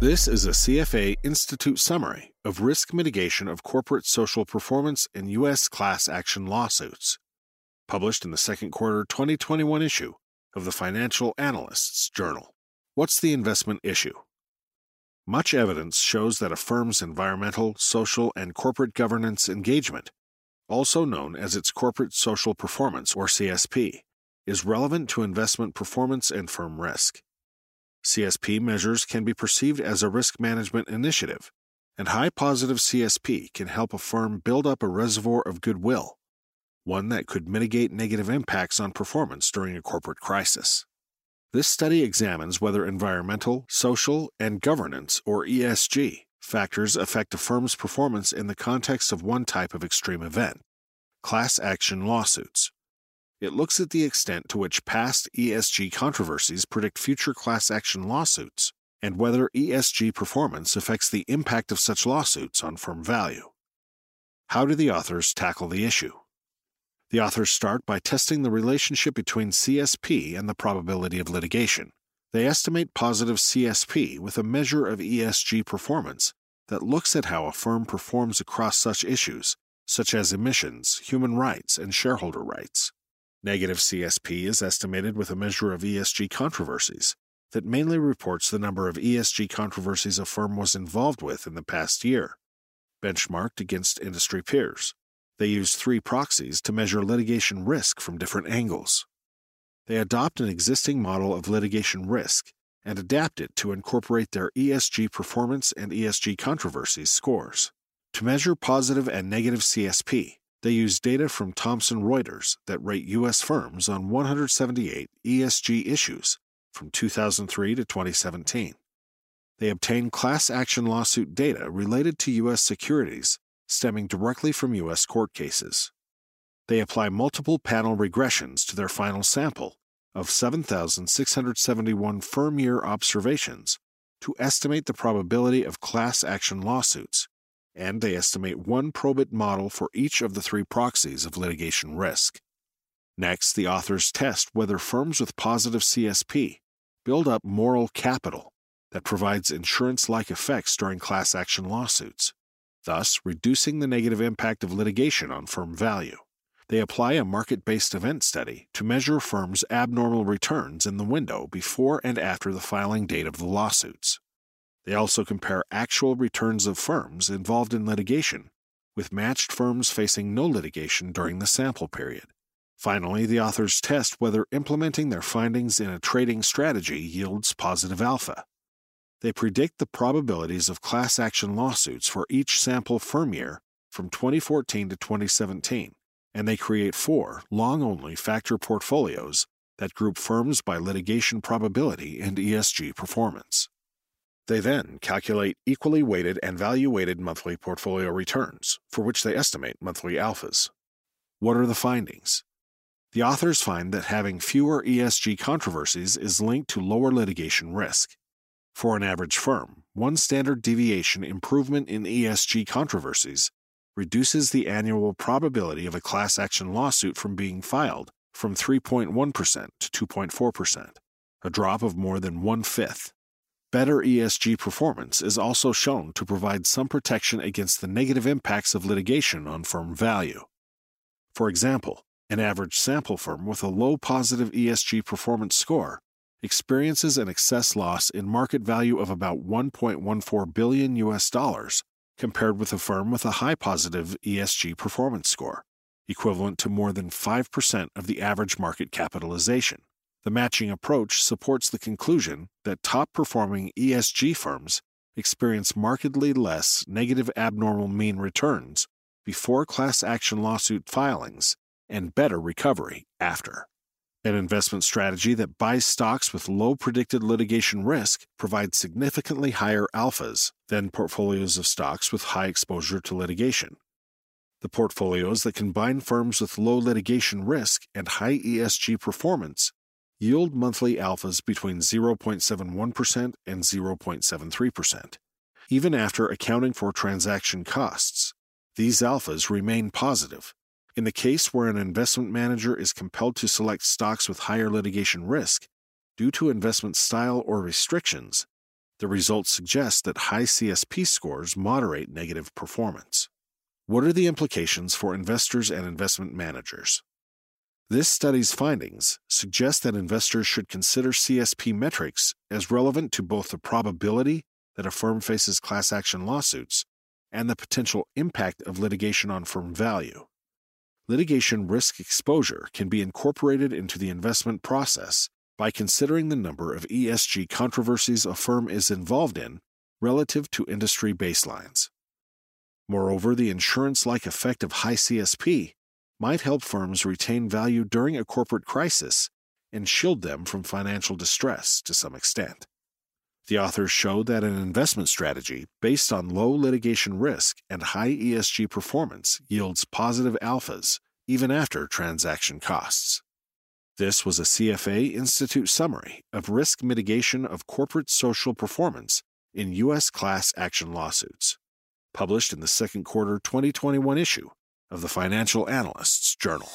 This is a CFA Institute summary of risk mitigation of corporate social performance in U.S. class action lawsuits, published in the second quarter 2021 issue of the Financial Analysts Journal. What's the investment issue? Much evidence shows that a firm's environmental, social, and corporate governance engagement, also known as its corporate social performance or CSP, is relevant to investment performance and firm risk. CSP measures can be perceived as a risk management initiative, and high positive CSP can help a firm build up a reservoir of goodwill, one that could mitigate negative impacts on performance during a corporate crisis. This study examines whether environmental, social, and governance, or ESG, factors affect a firm's performance in the context of one type of extreme event class action lawsuits. It looks at the extent to which past ESG controversies predict future class action lawsuits and whether ESG performance affects the impact of such lawsuits on firm value. How do the authors tackle the issue? The authors start by testing the relationship between CSP and the probability of litigation. They estimate positive CSP with a measure of ESG performance that looks at how a firm performs across such issues, such as emissions, human rights, and shareholder rights. Negative CSP is estimated with a measure of ESG controversies that mainly reports the number of ESG controversies a firm was involved with in the past year, benchmarked against industry peers. They use three proxies to measure litigation risk from different angles. They adopt an existing model of litigation risk and adapt it to incorporate their ESG performance and ESG controversies scores. To measure positive and negative CSP, they use data from Thomson Reuters that rate U.S. firms on 178 ESG issues from 2003 to 2017. They obtain class action lawsuit data related to U.S. securities stemming directly from U.S. court cases. They apply multiple panel regressions to their final sample of 7,671 firm year observations to estimate the probability of class action lawsuits and they estimate one probit model for each of the three proxies of litigation risk. Next, the authors test whether firms with positive CSP build up moral capital that provides insurance like effects during class action lawsuits, thus reducing the negative impact of litigation on firm value. They apply a market based event study to measure firms' abnormal returns in the window before and after the filing date of the lawsuits. They also compare actual returns of firms involved in litigation with matched firms facing no litigation during the sample period. Finally, the authors test whether implementing their findings in a trading strategy yields positive alpha. They predict the probabilities of class action lawsuits for each sample firm year from 2014 to 2017, and they create four long only factor portfolios that group firms by litigation probability and ESG performance. They then calculate equally weighted and value weighted monthly portfolio returns, for which they estimate monthly alphas. What are the findings? The authors find that having fewer ESG controversies is linked to lower litigation risk. For an average firm, one standard deviation improvement in ESG controversies reduces the annual probability of a class action lawsuit from being filed from 3.1% to 2.4%, a drop of more than one fifth. Better ESG performance is also shown to provide some protection against the negative impacts of litigation on firm value. For example, an average sample firm with a low positive ESG performance score experiences an excess loss in market value of about 1.14 billion US dollars compared with a firm with a high positive ESG performance score, equivalent to more than 5% of the average market capitalization. The matching approach supports the conclusion that top performing ESG firms experience markedly less negative abnormal mean returns before class action lawsuit filings and better recovery after. An investment strategy that buys stocks with low predicted litigation risk provides significantly higher alphas than portfolios of stocks with high exposure to litigation. The portfolios that combine firms with low litigation risk and high ESG performance yield monthly alphas between 0.71% and 0.73%. Even after accounting for transaction costs, these alphas remain positive in the case where an investment manager is compelled to select stocks with higher litigation risk due to investment style or restrictions, the results suggest that high CSP scores moderate negative performance. What are the implications for investors and investment managers? This study's findings suggest that investors should consider CSP metrics as relevant to both the probability that a firm faces class action lawsuits and the potential impact of litigation on firm value litigation risk exposure can be incorporated into the investment process by considering the number of ESG controversies a firm is involved in relative to industry baselines. Moreover, the insurance like effect of high CSP might help firms retain value during a corporate crisis and shield them from financial distress to some extent. The authors show that an investment strategy based on low litigation risk and high ESG performance yields positive alphas even after transaction costs. This was a CFA Institute summary of risk mitigation of corporate social performance in U.S. class action lawsuits, published in the second quarter 2021 issue of the Financial Analysts Journal.